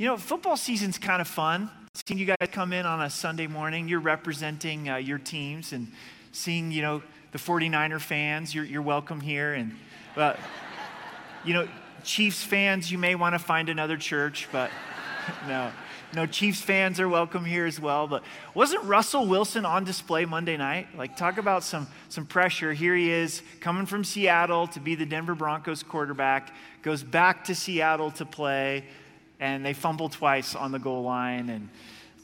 You know, football season's kind of fun. Seeing you guys come in on a Sunday morning, you're representing uh, your teams and seeing, you know, the 49er fans, you're, you're welcome here. And, uh, you know, Chiefs fans, you may want to find another church, but no. No, Chiefs fans are welcome here as well. But wasn't Russell Wilson on display Monday night? Like, talk about some, some pressure. Here he is coming from Seattle to be the Denver Broncos quarterback, goes back to Seattle to play, and they fumble twice on the goal line and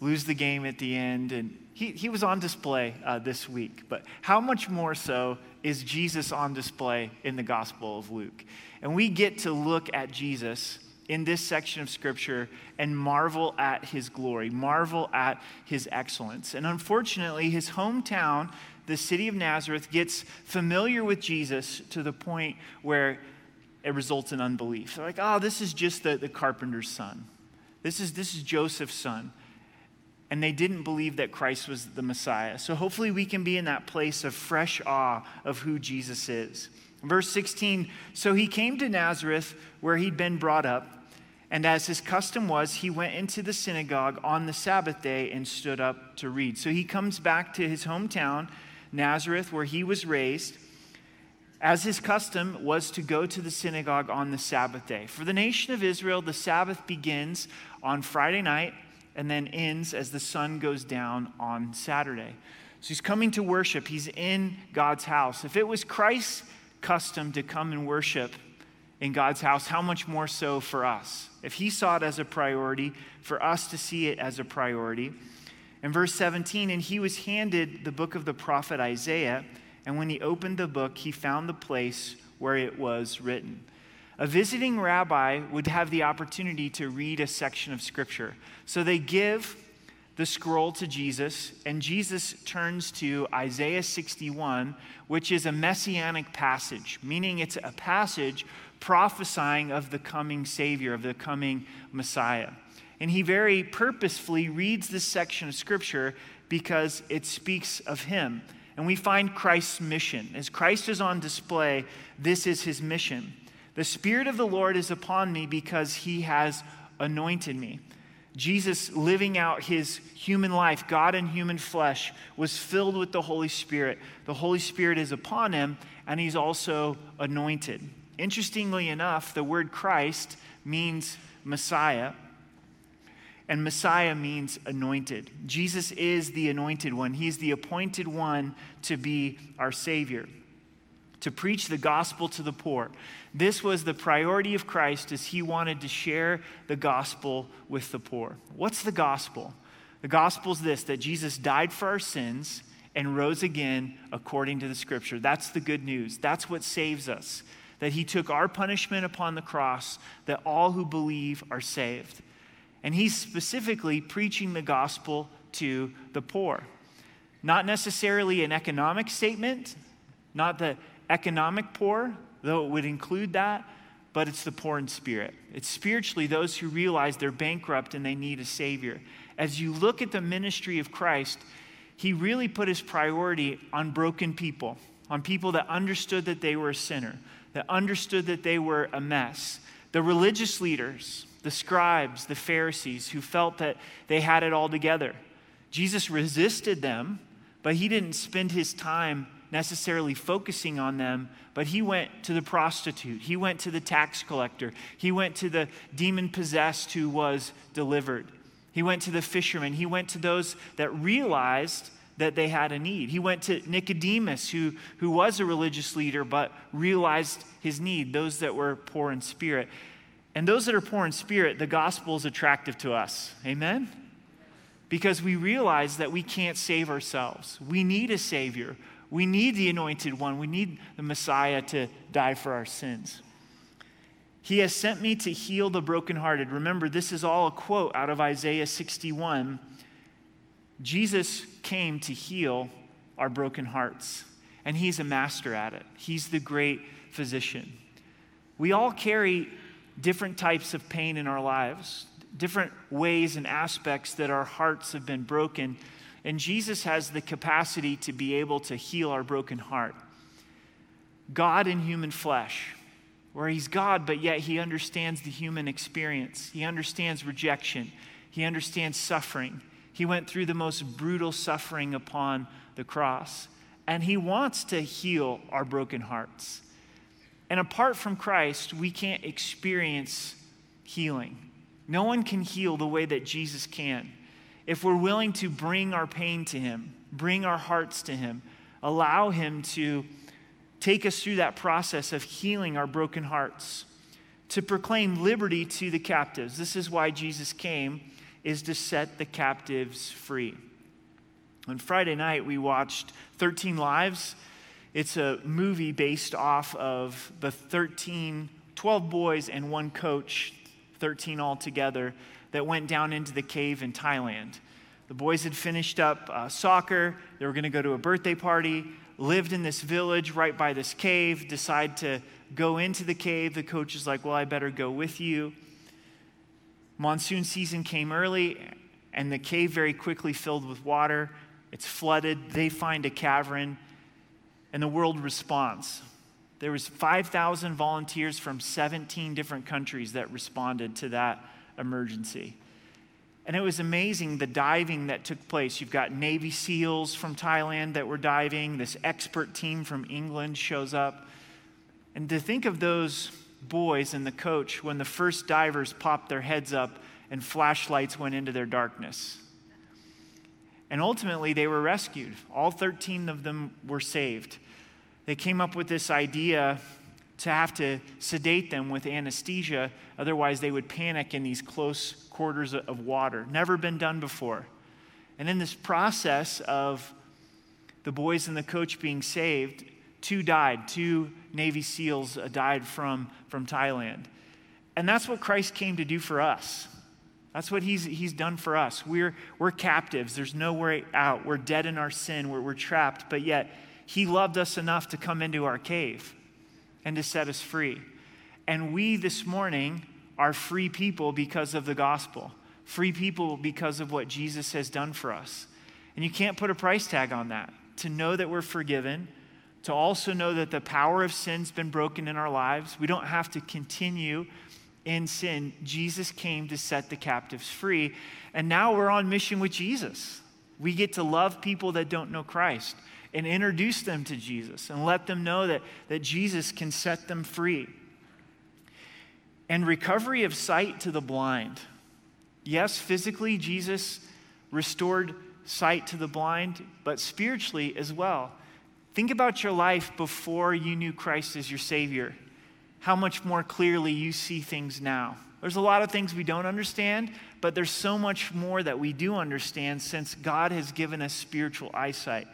lose the game at the end. And he, he was on display uh, this week. But how much more so is Jesus on display in the Gospel of Luke? And we get to look at Jesus in this section of scripture and marvel at his glory, marvel at his excellence. And unfortunately, his hometown, the city of Nazareth, gets familiar with Jesus to the point where it results in unbelief. They're like, oh, this is just the, the carpenter's son. This is, this is Joseph's son. And they didn't believe that Christ was the Messiah. So hopefully we can be in that place of fresh awe of who Jesus is. Verse 16 So he came to Nazareth where he'd been brought up. And as his custom was, he went into the synagogue on the Sabbath day and stood up to read. So he comes back to his hometown, Nazareth, where he was raised. As his custom was to go to the synagogue on the Sabbath day. For the nation of Israel, the Sabbath begins on Friday night and then ends as the sun goes down on Saturday. So he's coming to worship, he's in God's house. If it was Christ's custom to come and worship in God's house, how much more so for us? If he saw it as a priority, for us to see it as a priority. In verse 17, and he was handed the book of the prophet Isaiah, and when he opened the book, he found the place where it was written. A visiting rabbi would have the opportunity to read a section of scripture. So they give the scroll to Jesus, and Jesus turns to Isaiah 61, which is a messianic passage, meaning it's a passage prophesying of the coming Savior, of the coming Messiah. And he very purposefully reads this section of Scripture because it speaks of him. And we find Christ's mission. As Christ is on display, this is his mission. The Spirit of the Lord is upon me because he has anointed me. Jesus, living out his human life, God in human flesh, was filled with the Holy Spirit. The Holy Spirit is upon him, and he's also anointed. Interestingly enough, the word Christ means Messiah, and Messiah means anointed. Jesus is the anointed one, He's the appointed one to be our Savior, to preach the gospel to the poor. This was the priority of Christ as He wanted to share the gospel with the poor. What's the gospel? The gospel is this that Jesus died for our sins and rose again according to the scripture. That's the good news. That's what saves us that he took our punishment upon the cross, that all who believe are saved. And he's specifically preaching the gospel to the poor. Not necessarily an economic statement, not the economic poor, though it would include that, but it's the poor in spirit. It's spiritually those who realize they're bankrupt and they need a Savior. As you look at the ministry of Christ, he really put his priority on broken people, on people that understood that they were a sinner, that understood that they were a mess. The religious leaders, the scribes, the Pharisees, who felt that they had it all together. Jesus resisted them, but he didn't spend his time necessarily focusing on them, but he went to the prostitute, he went to the tax collector, he went to the demon possessed who was delivered, he went to the fishermen, he went to those that realized that they had a need. He went to Nicodemus, who, who was a religious leader but realized his need, those that were poor in spirit. And those that are poor in spirit, the gospel is attractive to us. Amen? Because we realize that we can't save ourselves. We need a Savior. We need the anointed one. We need the Messiah to die for our sins. He has sent me to heal the brokenhearted. Remember, this is all a quote out of Isaiah 61 Jesus came to heal our broken hearts, and He's a master at it. He's the great physician. We all carry different types of pain in our lives, different ways and aspects that our hearts have been broken, and Jesus has the capacity to be able to heal our broken heart. God in human flesh where he's God, but yet he understands the human experience. He understands rejection, he understands suffering. He went through the most brutal suffering upon the cross, and he wants to heal our broken hearts. And apart from Christ, we can't experience healing. No one can heal the way that Jesus can. If we're willing to bring our pain to Him, bring our hearts to Him, allow Him to take us through that process of healing our broken hearts, to proclaim liberty to the captives. This is why Jesus came, is to set the captives free. On Friday night, we watched 13 Lives. It's a movie based off of the 13, 12 boys and one coach, 13 altogether, that went down into the cave in Thailand. The boys had finished up uh, soccer, they were going to go to a birthday party, lived in this village right by this cave, decide to go into the cave. The coach is like, Well, I better go with you. Monsoon season came early, and the cave very quickly filled with water. It's flooded. They find a cavern and the world response. There was 5,000 volunteers from 17 different countries that responded to that emergency. And it was amazing the diving that took place. You've got Navy SEALs from Thailand that were diving, this expert team from England shows up. And to think of those boys and the coach when the first divers popped their heads up and flashlights went into their darkness. And ultimately, they were rescued. All 13 of them were saved they came up with this idea to have to sedate them with anesthesia, otherwise, they would panic in these close quarters of water. Never been done before. And in this process of the boys and the coach being saved, two died. Two Navy SEALs uh, died from, from Thailand. And that's what Christ came to do for us. That's what he's, he's done for us. We're, we're captives. There's no way out. We're dead in our sin. We're, we're trapped. But yet, he loved us enough to come into our cave and to set us free. And we this morning are free people because of the gospel, free people because of what Jesus has done for us. And you can't put a price tag on that. To know that we're forgiven, to also know that the power of sin's been broken in our lives. We don't have to continue in sin. Jesus came to set the captives free. And now we're on mission with Jesus. We get to love people that don't know Christ and introduce them to Jesus and let them know that, that Jesus can set them free. And recovery of sight to the blind. Yes, physically, Jesus restored sight to the blind, but spiritually as well. Think about your life before you knew Christ as your Savior, how much more clearly you see things now. There's a lot of things we don't understand, but there's so much more that we do understand since God has given us spiritual eyesight.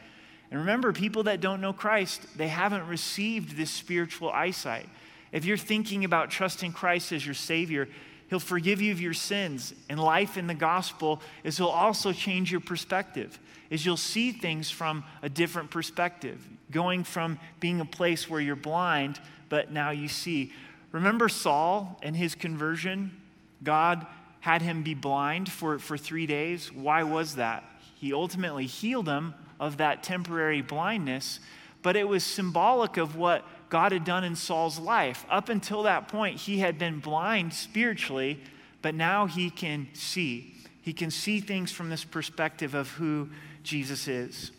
And remember, people that don't know Christ, they haven't received this spiritual eyesight. If you're thinking about trusting Christ as your Savior, He'll forgive you of your sins. And life in the gospel is He'll also change your perspective, is you'll see things from a different perspective, going from being a place where you're blind, but now you see. Remember Saul and his conversion? God had him be blind for, for three days. Why was that? He ultimately healed him of that temporary blindness, but it was symbolic of what God had done in Saul's life. Up until that point, he had been blind spiritually, but now he can see. He can see things from this perspective of who Jesus is.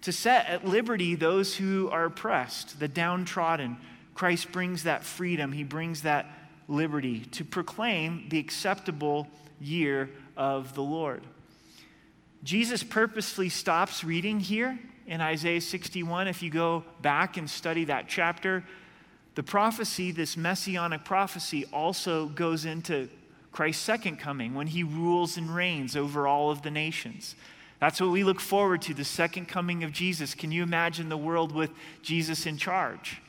To set at liberty those who are oppressed, the downtrodden, Christ brings that freedom, he brings that liberty to proclaim the acceptable year of the Lord. Jesus purposefully stops reading here in Isaiah 61. If you go back and study that chapter, the prophecy, this messianic prophecy, also goes into Christ's second coming when he rules and reigns over all of the nations. That's what we look forward to, the second coming of Jesus. Can you imagine the world with Jesus in charge?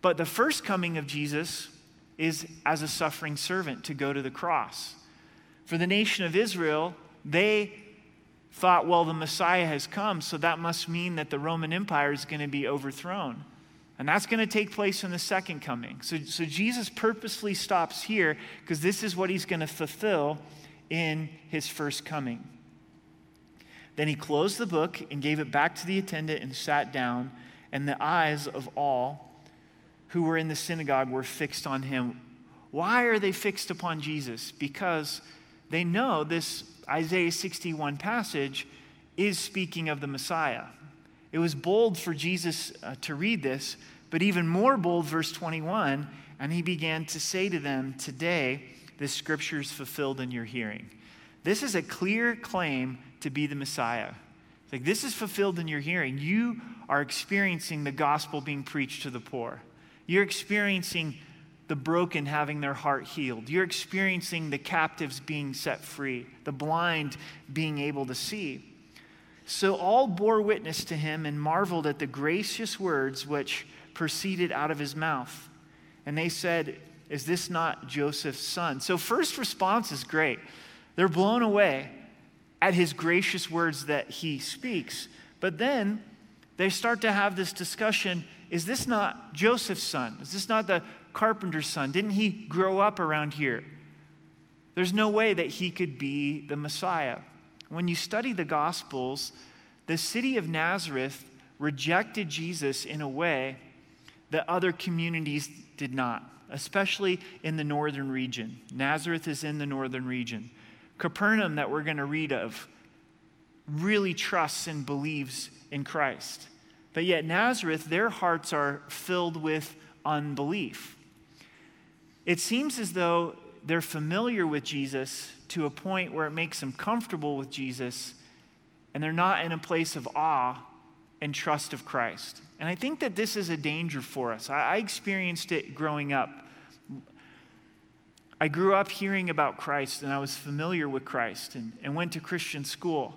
But the first coming of Jesus is as a suffering servant to go to the cross. For the nation of Israel, they thought, well, the Messiah has come, so that must mean that the Roman Empire is going to be overthrown. And that's going to take place in the second coming. So, so Jesus purposely stops here because this is what he's going to fulfill in his first coming. Then he closed the book and gave it back to the attendant and sat down, and the eyes of all who were in the synagogue were fixed on him. Why are they fixed upon Jesus? Because they know this Isaiah 61 passage is speaking of the Messiah. It was bold for Jesus uh, to read this, but even more bold, verse 21, and he began to say to them, Today, this scripture is fulfilled in your hearing. This is a clear claim to be the Messiah. It's like, this is fulfilled in your hearing. You are experiencing the gospel being preached to the poor. You're experiencing the broken having their heart healed. You're experiencing the captives being set free, the blind being able to see. So all bore witness to him and marveled at the gracious words which proceeded out of his mouth. And they said, Is this not Joseph's son? So, first response is great. They're blown away at his gracious words that he speaks. But then they start to have this discussion Is this not Joseph's son? Is this not the carpenter's son? Didn't he grow up around here? There's no way that he could be the Messiah. When you study the Gospels, the city of Nazareth rejected Jesus in a way that other communities did not, especially in the northern region. Nazareth is in the northern region. Capernaum, that we're going to read of, really trusts and believes in Christ. But yet, Nazareth, their hearts are filled with unbelief. It seems as though they're familiar with Jesus to a point where it makes them comfortable with Jesus, and they're not in a place of awe and trust of Christ. And I think that this is a danger for us. I, experienced it growing up. I grew up hearing about Christ and I was familiar with Christ and, and went to Christian school.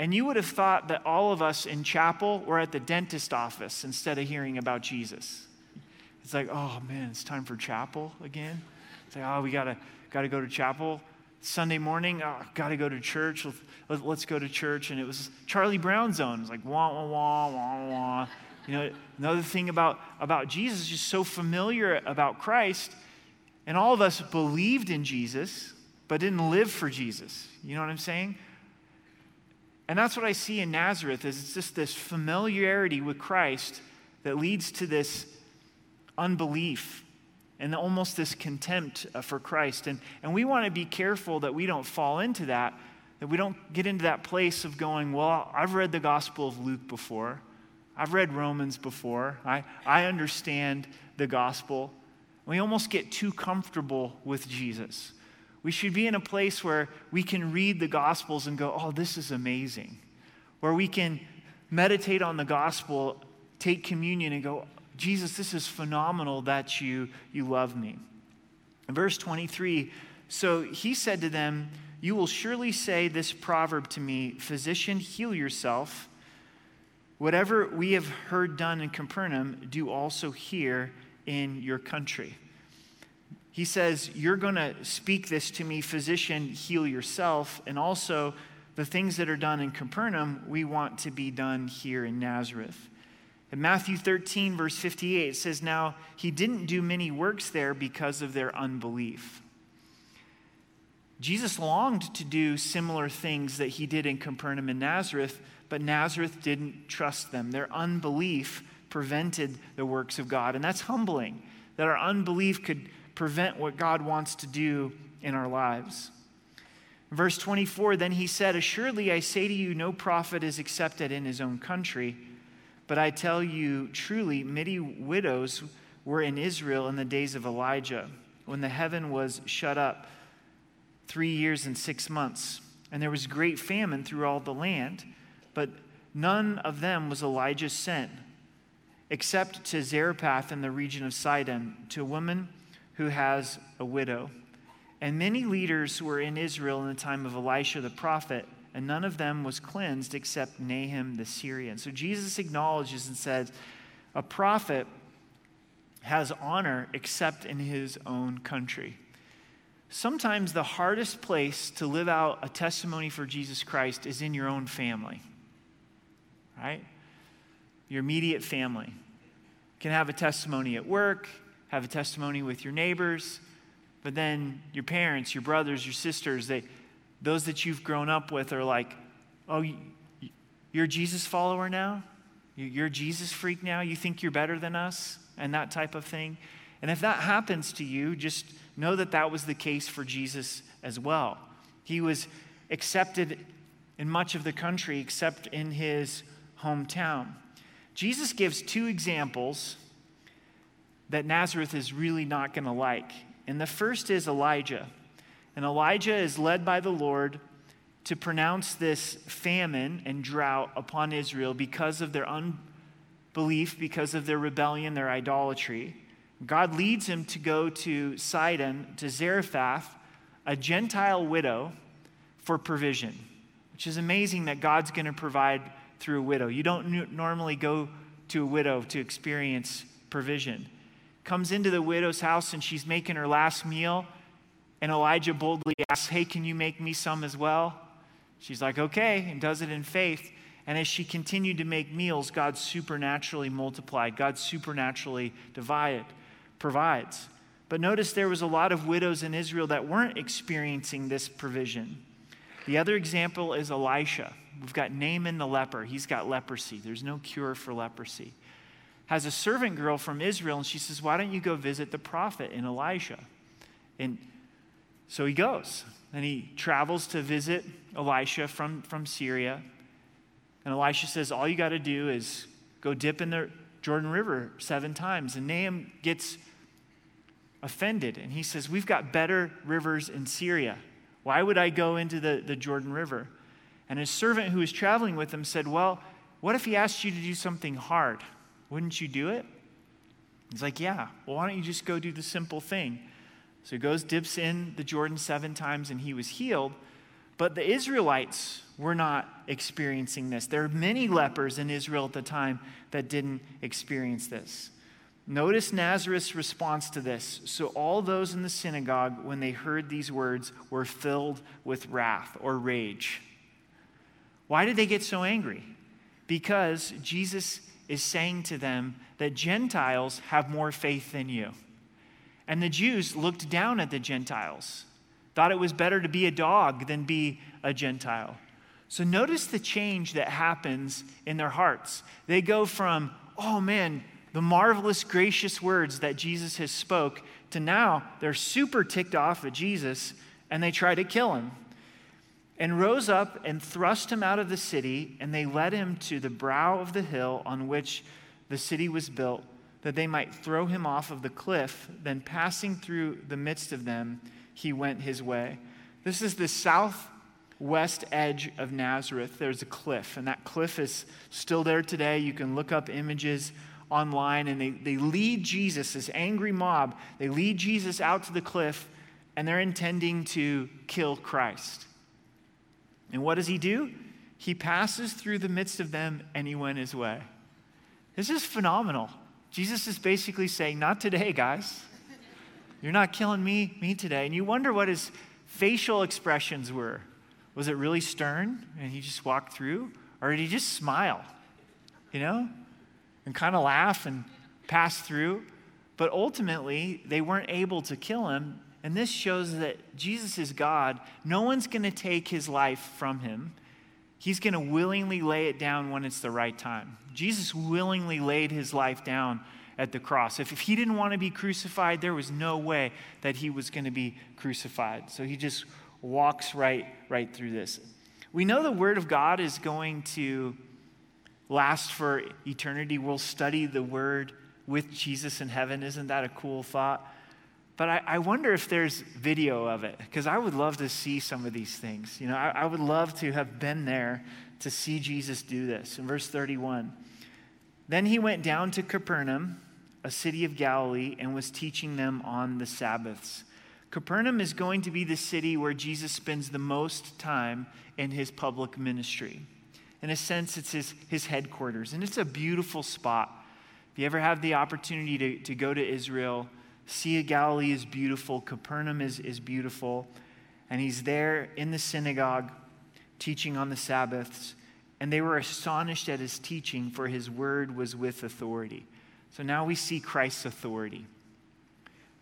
And you would have thought that all of us in chapel were at the dentist office instead of hearing about Jesus. It's like, oh man, it's time for chapel again. It's like, oh, we gotta gotta go to chapel. Sunday morning, oh, got to go to church. Let, us go to church. And it was Charlie Brown zone. It was like, wah, wah, wah, wah, wah. You know, another thing about, about Jesus, is just so familiar about Christ. And all of us believed in Jesus, but didn't live for Jesus. You know what I'm saying? And that's what I see in Nazareth is it's just this familiarity with Christ that leads to this unbelief and almost this contempt uh, for Christ. And, and we want to be careful that we don't fall into that, that we don't get into that place of going, well, I've read the Gospel of Luke before, I've read Romans before, I, I understand the Gospel. We almost get too comfortable with Jesus. We should be in a place where we can read the Gospels and go, oh, this is amazing. Where we can meditate on the Gospel, take communion, and go, Jesus, this is phenomenal that you, you love me. In verse 23, so he said to them, You will surely say this proverb to me Physician, heal yourself. Whatever we have heard done in Capernaum, do also here in your country. He says, You're going to speak this to me, physician, heal yourself. And also, the things that are done in Capernaum, we want to be done here in Nazareth. In Matthew 13, verse 58, it says, Now he didn't do many works there because of their unbelief. Jesus longed to do similar things that he did in Capernaum and Nazareth, but Nazareth didn't trust them. Their unbelief prevented the works of God. And that's humbling that our unbelief could prevent what God wants to do in our lives. Verse 24, then he said, Assuredly I say to you, no prophet is accepted in his own country. But I tell you truly, many widows were in Israel in the days of Elijah, when the heaven was shut up three years and six months, and there was great famine through all the land. But none of them was Elijah sent, except to Zarephath in the region of Sidon, to a woman who has a widow. And many leaders were in Israel in the time of Elisha the prophet and none of them was cleansed except Naaman the Syrian. So Jesus acknowledges and says, A prophet has honor except in his own country. Sometimes the hardest place to live out a testimony for Jesus Christ is in your own family, right? Your immediate family. Can have a testimony at work, have a testimony with your neighbors, but then your parents, your brothers, your sisters, they, those that you've grown up with are like, oh, you're a Jesus follower now? You're a Jesus freak now? You think you're better than us? and that type of thing. And if that happens to you, just know that that was the case for Jesus as well. He was accepted in much of the country except in his hometown. Jesus gives two examples that Nazareth is really not going to like. And the first is Elijah. And Elijah is led by the Lord to pronounce this famine and drought upon Israel because of their unbelief, because of their rebellion, their idolatry. God leads him to go to Sidon, to Zarephath, a Gentile widow, for provision, which is amazing that God's going to provide through a widow. You don't normally go to a widow to experience provision. Comes into the widow's house and she's making her last meal, and Elijah boldly asks, Hey, can you make me some as well? She's like, Okay, and does it in faith. And as she continued to make meals, God supernaturally multiplied, God supernaturally divided, provides. But notice there was a lot of widows in Israel that weren't experiencing this provision. The other example is Elisha. We've got Naaman the leper. He's got leprosy. There's no cure for leprosy. Has a servant girl from Israel, and she says, Why don't you go visit the prophet in Elisha? And so he goes, and he travels to visit Elisha from, from Syria. And Elisha says, All you got to do is go dip in the Jordan River seven times. And Naaman gets offended, and he says, We've got better rivers in Syria. Why would I go into the, the Jordan River? And his servant who was traveling with him said, Well, what if he asked you to do something hard? Wouldn't you do it? He's like, Yeah. Well, why don't you just go do the simple thing? So he goes, dips in the Jordan seven times, and he was healed. But the Israelites were not experiencing this. There are many lepers in Israel at the time that didn't experience this. Notice Nazareth's response to this. So, all those in the synagogue, when they heard these words, were filled with wrath or rage. Why did they get so angry? Because Jesus is saying to them that Gentiles have more faith than you. And the Jews looked down at the Gentiles, thought it was better to be a dog than be a Gentile. So notice the change that happens in their hearts. They go from, oh man, the marvelous, gracious words that Jesus has spoke, to now they're super ticked off at Jesus and they try to kill him. And rose up and thrust him out of the city, and they led him to the brow of the hill on which the city was built that they might throw him off of the cliff. Then, passing through the midst of them, he went his way. This is the southwest edge of Nazareth. There's a cliff, and that cliff is still there today. You can look up images online, and they, they lead Jesus, this angry mob, they lead Jesus out to the cliff, and they're intending to kill Christ. And what does he do? He passes through the midst of them and he went his way. This is phenomenal. Jesus is basically saying, Not today, guys. You're not killing me, me today. And you wonder what his facial expressions were. Was it really stern and he just walked through? Or did he just smile, you know, and kind of laugh and pass through? But ultimately, they weren't able to kill him. And this shows that Jesus is God. No one's going to take his life from him. He's going to willingly lay it down when it's the right time. Jesus willingly laid his life down at the cross. If, if he didn't want to be crucified, there was no way that he was going to be crucified. So he just walks right, right through this. We know the Word of God is going to last for eternity. We'll study the Word with Jesus in heaven. Isn't that a cool thought? But I, I wonder if there's video of it, because I would love to see some of these things. You know, I, I would love to have been there to see Jesus do this. In verse 31, then he went down to Capernaum, a city of Galilee, and was teaching them on the Sabbaths. Capernaum is going to be the city where Jesus spends the most time in his public ministry. In a sense, it's his, his headquarters, and it's a beautiful spot. If you ever have the opportunity to, to go to Israel, Sea of Galilee is beautiful, Capernaum is, is beautiful. And he's there in the synagogue teaching on the Sabbaths. And they were astonished at his teaching, for his word was with authority. So now we see Christ's authority.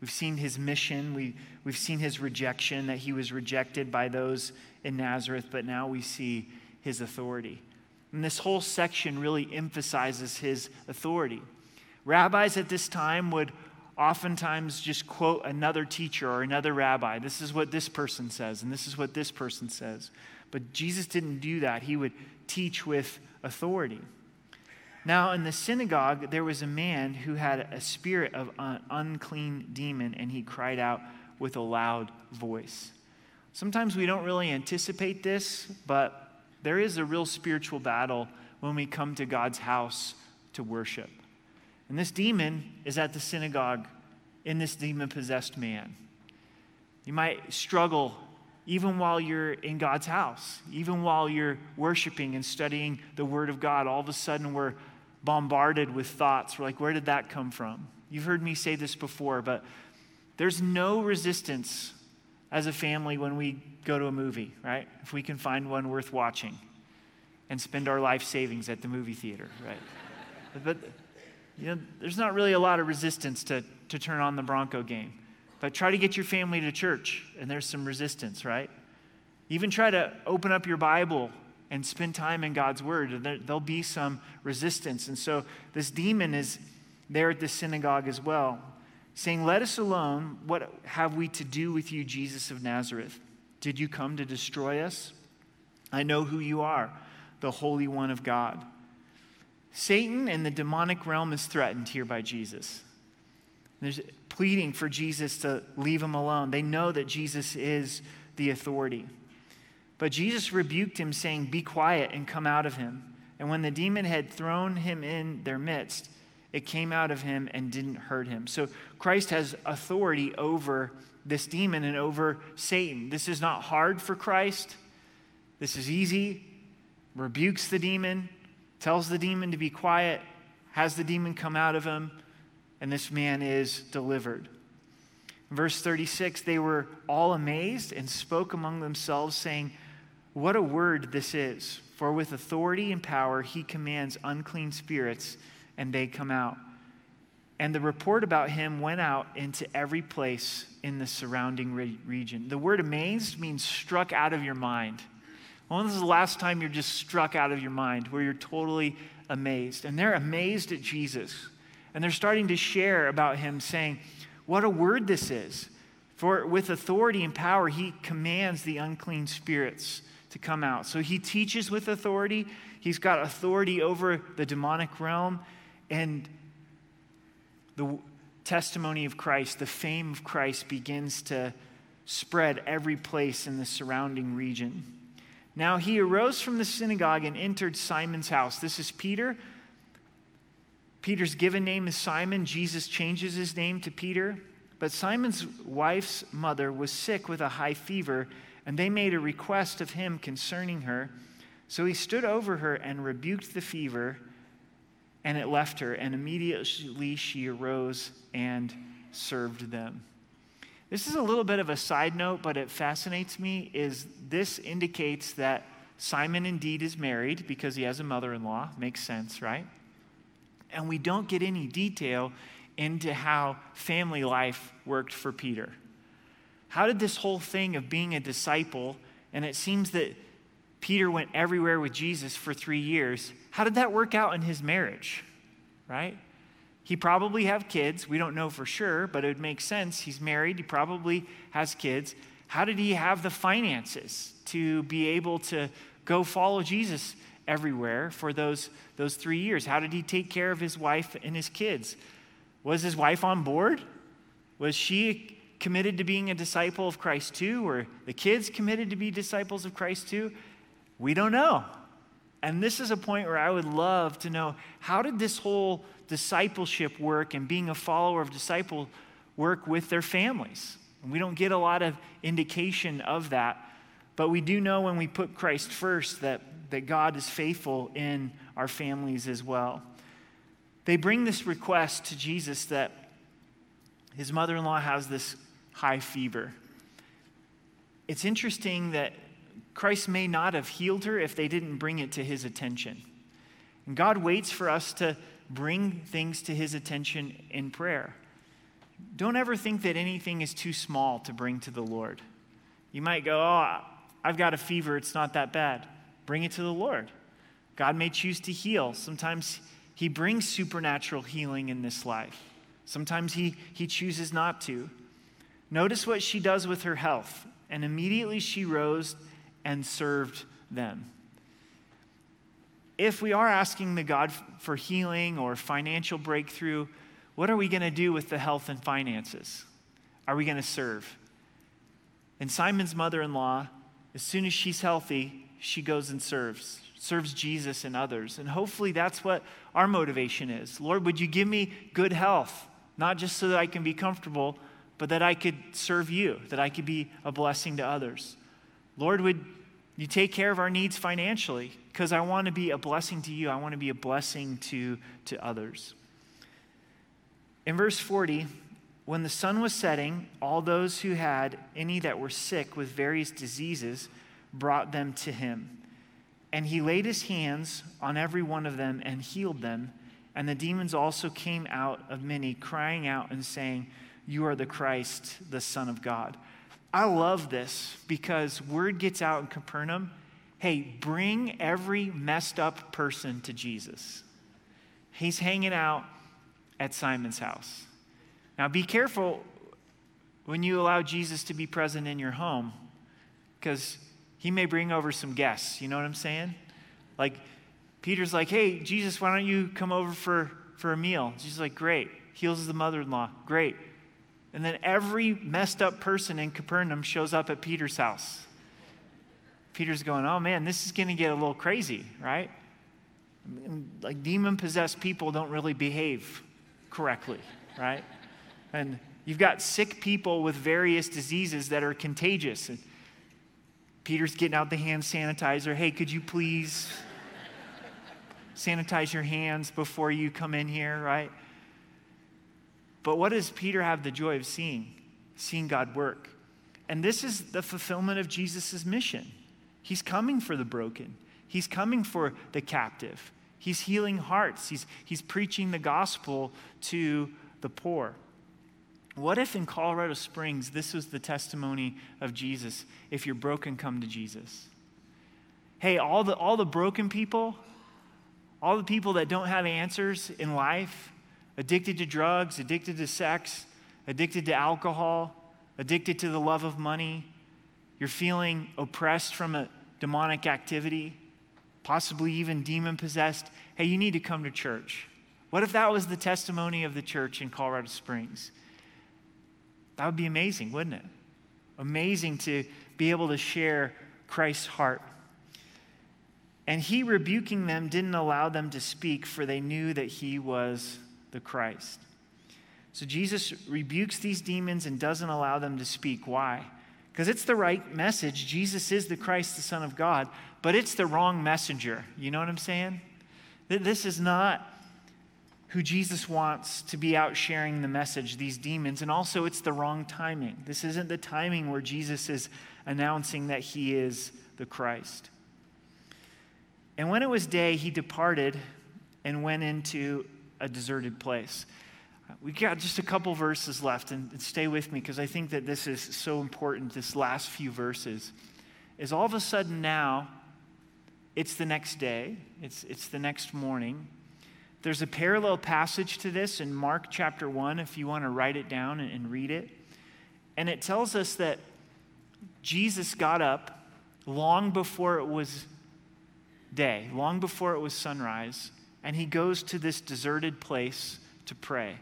We've seen his mission, we, we've seen his rejection, that he was rejected by those in Nazareth, but now we see his authority. And this whole section really emphasizes his authority. Rabbis at this time would oftentimes just quote another teacher or another rabbi. This is what this person says, and this is what this person says. But Jesus didn't do that. He would teach with authority. Now, in the synagogue, there was a man who had a spirit of an unclean demon, and he cried out with a loud voice. Sometimes we don't really anticipate this, but there is a real spiritual battle when we come to God's house to worship. And this demon is at the synagogue in this demon possessed man. You might struggle even while you're in God's house, even while you're worshiping and studying the Word of God. All of a sudden, we're bombarded with thoughts. We're like, where did that come from? You've heard me say this before, but there's no resistance as a family when we go to a movie, right? If we can find one worth watching and spend our life savings at the movie theater, right? but you know, there's not really a lot of resistance to, to turn on the Bronco game. But try to get your family to church, and there's some resistance, right? Even try to open up your Bible and spend time in God's Word, and there, there'll be some resistance. And so this demon is there at the synagogue as well, saying, Let us alone. What have we to do with you, Jesus of Nazareth? Did you come to destroy us? I know who you are, the Holy One of God. Satan and the demonic realm is threatened here by Jesus. There's pleading for Jesus to leave him alone. They know that Jesus is the authority. But Jesus rebuked him, saying, Be quiet and come out of him. And when the demon had thrown him in their midst, it came out of him and didn't hurt him. So Christ has authority over this demon and over Satan. This is not hard for Christ. This is easy. Rebukes the demon, tells the demon to be quiet, has the demon come out of him, and this man is delivered. verse 36 they were all amazed and spoke among themselves, saying, What a word this is! For with authority and power he commands unclean spirits, and they come out. And the report about him went out into every place in the surrounding re- region. The word amazed means struck out of your mind. When was the last time you're just struck out of your mind, where you're totally amazed? And they're amazed at Jesus. And they're starting to share about him, saying, What a word this is. For with authority and power, he commands the unclean spirits to come out. So he teaches with authority. He's got authority over the demonic realm. And the testimony of Christ, the fame of Christ, begins to spread every place in the surrounding region. Now he arose from the synagogue and entered Simon's house. This is Peter. Peter's given name is Simon. Jesus changes his name to Peter. But Simon's wife's mother was sick with a high fever, and they made a request of him concerning her. So he stood over her and rebuked the fever, and it left her, and immediately she arose and served them. This is a little bit of a side note, but it fascinates me is this indicates that Simon indeed is married because he has a mother-in-law. Makes sense, right? And we don't get any detail into how family life worked for Peter. How did this whole thing of being a disciple, and it seems that Peter went everywhere with Jesus for three years, how did that work out in his marriage, right? He probably have kids. We don't know for sure, but it would make sense. He's married. He probably has kids. How did he have the finances to be able to go follow Jesus everywhere for those, those three years? How did he take care of his wife and his kids? Was his wife on board? Was she committed to being a disciple of Christ too? Or the kids committed to be disciples of Christ too? We don't know. And this is a point where I would love to know how did this whole discipleship work and being a follower of disciple work with their families? And we don't get a lot of indication of that, but we do know when we put Christ first that, that God is faithful in our families as well. They bring this request to Jesus that his mother in law has this high fever. It's interesting that Christ may not have healed her if they didn't bring it to his attention. And God waits for us to bring things to his attention in prayer. Don't ever think that anything is too small to bring to the Lord. You might go, Oh, I've got a fever, it's not that bad. Bring it to the Lord. God may choose to heal. Sometimes He brings supernatural healing in this life. Sometimes he, he chooses not to. Notice what she does with her health. And immediately she rose and served them. If we are asking the God for healing or financial breakthrough, what are we going to do with the health and finances? Are we going to serve? And Simon's mother in law, as soon as she's healthy, she goes and serves, serves Jesus and others. And hopefully that's what our motivation is. Lord, would you give me good health? Not just so that I can be comfortable, but that I could serve you, that I could be a blessing to others. Lord, would you take care of our needs financially? Because I want to be a blessing to you. I want to be a blessing to, to others. In verse 40, when the sun was setting, all those who had any that were sick with various diseases brought them to him. And he laid his hands on every one of them and healed them. And the demons also came out of many, crying out and saying, You are the Christ, the Son of God. I love this because word gets out in Capernaum hey, bring every messed up person to Jesus. He's hanging out at Simon's house. Now, be careful when you allow Jesus to be present in your home because he may bring over some guests. You know what I'm saying? Like, Peter's like, hey, Jesus, why don't you come over for, for a meal? Jesus like, great. Heals the mother in law. Great. And then every messed up person in Capernaum shows up at Peter's house. Peter's going, oh man, this is going to get a little crazy, right? Like demon possessed people don't really behave correctly, right? And you've got sick people with various diseases that are contagious. And Peter's getting out the hand sanitizer. Hey, could you please sanitize your hands before you come in here, right? But what does Peter have the joy of seeing? Seeing God work. And this is the fulfillment of Jesus' mission. He's coming for the broken, He's coming for the captive, He's healing hearts, He's, he's preaching the gospel to the poor. What if in Colorado Springs this was the testimony of Jesus? If you're broken, come to Jesus. Hey, all the, all the broken people, all the people that don't have answers in life, addicted to drugs, addicted to sex, addicted to alcohol, addicted to the love of money, you're feeling oppressed from a demonic activity, possibly even demon possessed, hey, you need to come to church. What if that was the testimony of the church in Colorado Springs? That would be amazing, wouldn't it? Amazing to be able to share Christ's heart. And he, rebuking them, didn't allow them to speak, for they knew that he was the Christ. So Jesus rebukes these demons and doesn't allow them to speak. Why? Because it's the right message. Jesus is the Christ, the Son of God, but it's the wrong messenger. You know what I'm saying? This is not who Jesus wants to be out sharing the message, these demons. And also, it's the wrong timing. This isn't the timing where Jesus is announcing that he is the Christ. And when it was day, he departed and went into a deserted place. We got just a couple verses left, and, stay with me because I think that this is so important. This last few verses is all of a sudden now, it's the next day, it's, it's the next morning, there's a parallel passage to this in Mark chapter 1, if you want to write it down and, and read it. And it tells us that Jesus got up long before it was day, long before it was sunrise, and he goes to this deserted place to pray.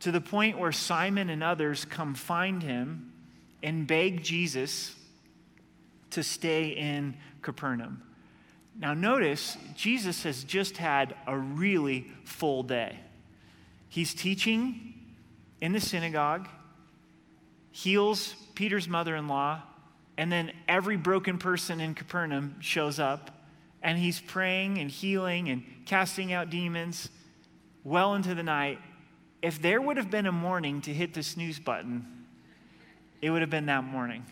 To the point where Simon and others come find him and beg Jesus to stay in Capernaum. Now, notice, Jesus has just had a really full day. He's teaching in the synagogue, heals Peter's mother in law, and then every broken person in Capernaum shows up, and he's praying and healing and casting out demons well into the night. If there would have been a morning to hit the snooze button, it would have been that morning.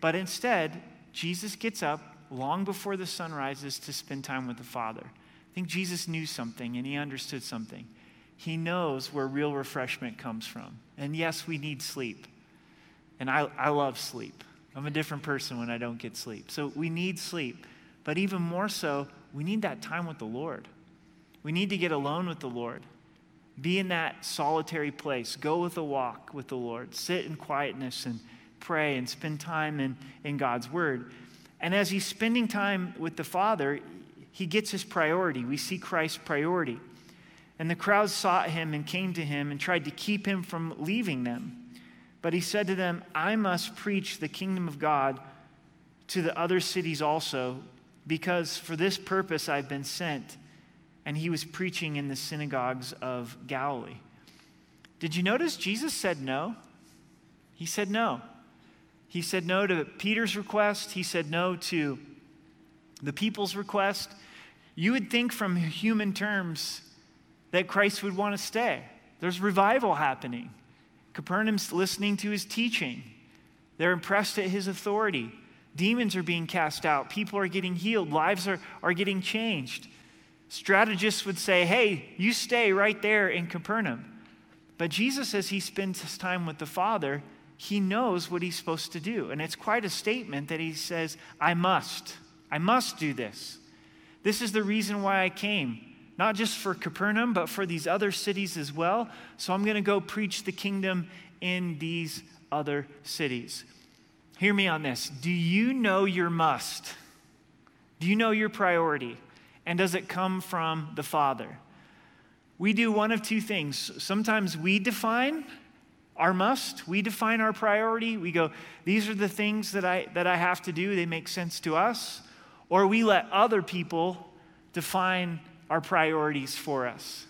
But instead, Jesus gets up long before the sun rises to spend time with the Father. I think Jesus knew something and he understood something. He knows where real refreshment comes from. And yes, we need sleep. And I, I love sleep. I'm a different person when I don't get sleep. So we need sleep. But even more so, we need that time with the Lord. We need to get alone with the Lord. Be in that solitary place. Go with a walk with the Lord. Sit in quietness and pray and spend time in, in God's Word. And as he's spending time with the Father, he gets his priority. We see Christ's priority. And the crowds sought him and came to him and tried to keep him from leaving them. But he said to them, I must preach the kingdom of God to the other cities also, because for this purpose I've been sent. And he was preaching in the synagogues of Galilee. Did you notice Jesus said no? He said no. He said no to Peter's request. He said no to the people's request. You would think from human terms that Christ would want to stay. There's revival happening. Capernaum's listening to his teaching. They're impressed at his authority. Demons are being cast out. People are getting healed. Lives are, are getting changed. Strategists would say, hey, you stay right there in Capernaum. But Jesus, as he spends his time with the Father, he knows what he's supposed to do. And it's quite a statement that he says, I must. I must do this. This is the reason why I came, not just for Capernaum, but for these other cities as well. So I'm going to go preach the kingdom in these other cities. Hear me on this. Do you know your must? Do you know your priority? And does it come from the Father? We do one of two things. Sometimes we define our must, we define our priority. We go, these are the things that I, that I have to do, they make sense to us. Or we let other people define our priorities for us.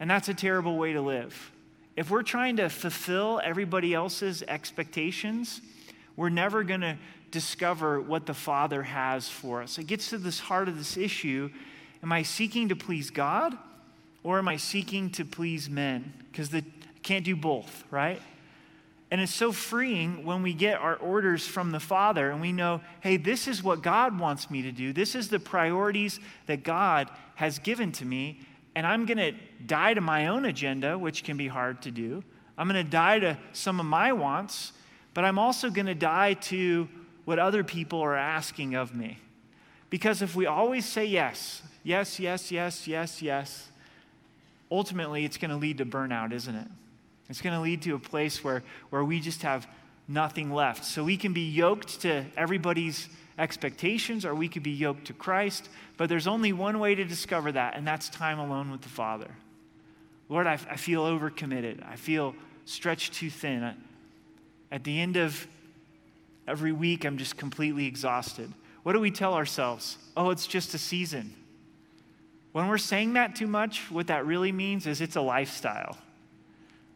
And that's a terrible way to live. If we're trying to fulfill everybody else's expectations, we're never going to discover what the Father has for us. It gets to this heart of this issue Am I seeking to please God or am I seeking to please men? Because the can't do both, right? And it's so freeing when we get our orders from the Father and we know, hey, this is what God wants me to do. This is the priorities that God has given to me. And I'm going to die to my own agenda, which can be hard to do. I'm going to die to some of my wants, but I'm also going to die to what other people are asking of me. Because if we always say yes, yes, yes, yes, yes, yes, ultimately it's going to lead to burnout, isn't it? It's going to lead to a place where, where we just have nothing left. So we can be yoked to everybody's expectations or we could be yoked to Christ, but there's only one way to discover that, and that's time alone with the Father. Lord, I, I feel overcommitted. I feel stretched too thin. I, at the end of every week, I'm just completely exhausted. What do we tell ourselves? Oh, it's just a season. When we're saying that too much, what that really means is it's a lifestyle.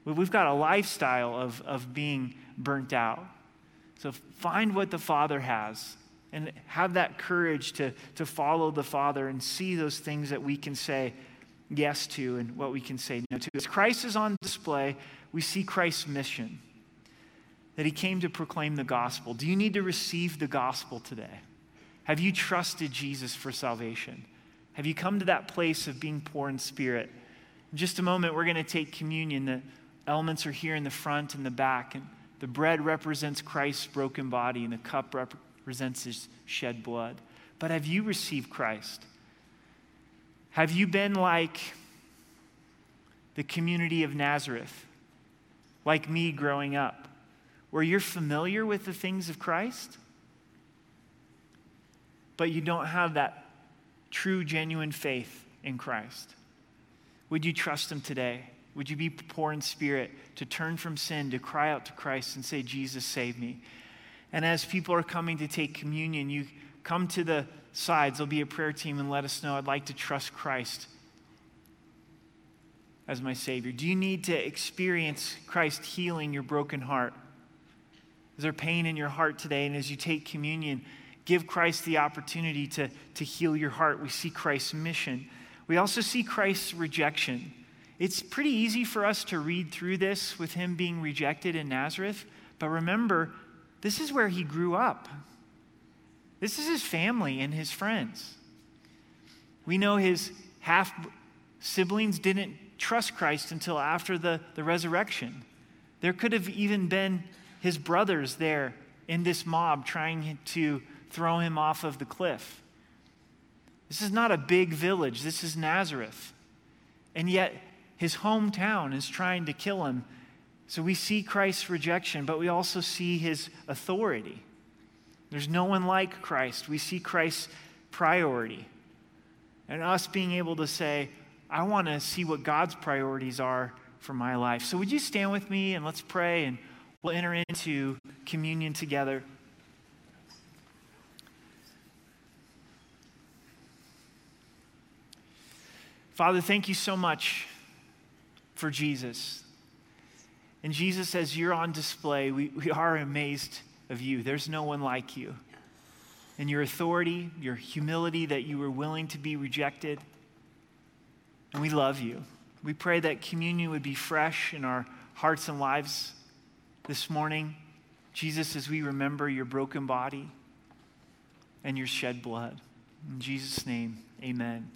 We've got a lifestyle of, of being burnt out. So find what the Father has and have that courage to, to follow the Father and see those things that we can say yes to and what we can say no to. As Christ is on display, we see Christ's mission that he came to proclaim the gospel. Do you need to receive the gospel today? Have you trusted Jesus for salvation? Have you come to that place of being poor in spirit? In just a moment, we're going to take communion. The elements are here in the front and the back. And the bread represents Christ's broken body, and the cup represents his shed blood. But have you received Christ? Have you been like the community of Nazareth, like me growing up, where you're familiar with the things of Christ, but you don't have that true, genuine faith in Christ? Would you trust Him today? Would you be poor in spirit to turn from sin, to cry out to Christ and say, Jesus, save me? And as people are coming to take communion, you come to the sides. There'll be a prayer team and let us know I'd like to trust Christ as my Savior. Do you need to experience Christ healing your broken heart? Is there pain in your heart today? And as you take communion, give Christ the opportunity to, to heal your heart. We see Christ's mission. We also see Christ's rejection. It's pretty easy for us to read through this with him being rejected in Nazareth, but remember, this is where he grew up. This is his family and his friends. We know his half siblings didn't trust Christ until after the, the resurrection. There could have even been his brothers there in this mob trying to throw him off of the cliff. This is not a big village, this is Nazareth. And yet, his hometown is trying to kill him. So we see Christ's rejection, but we also see his authority. There's no one like Christ. We see Christ's priority. And us being able to say, I want to see what God's priorities are for my life. So would you stand with me and let's pray and we'll enter into communion together. Father, thank you so much for Jesus. And Jesus, as you're on display, we, we are amazed of you. There's no one like you. And your authority, your humility, that you were willing to be rejected. And we love you. We pray that communion would be fresh in our hearts and lives this morning. Jesus, as we remember your broken body and your shed blood. In Jesus' name, amen.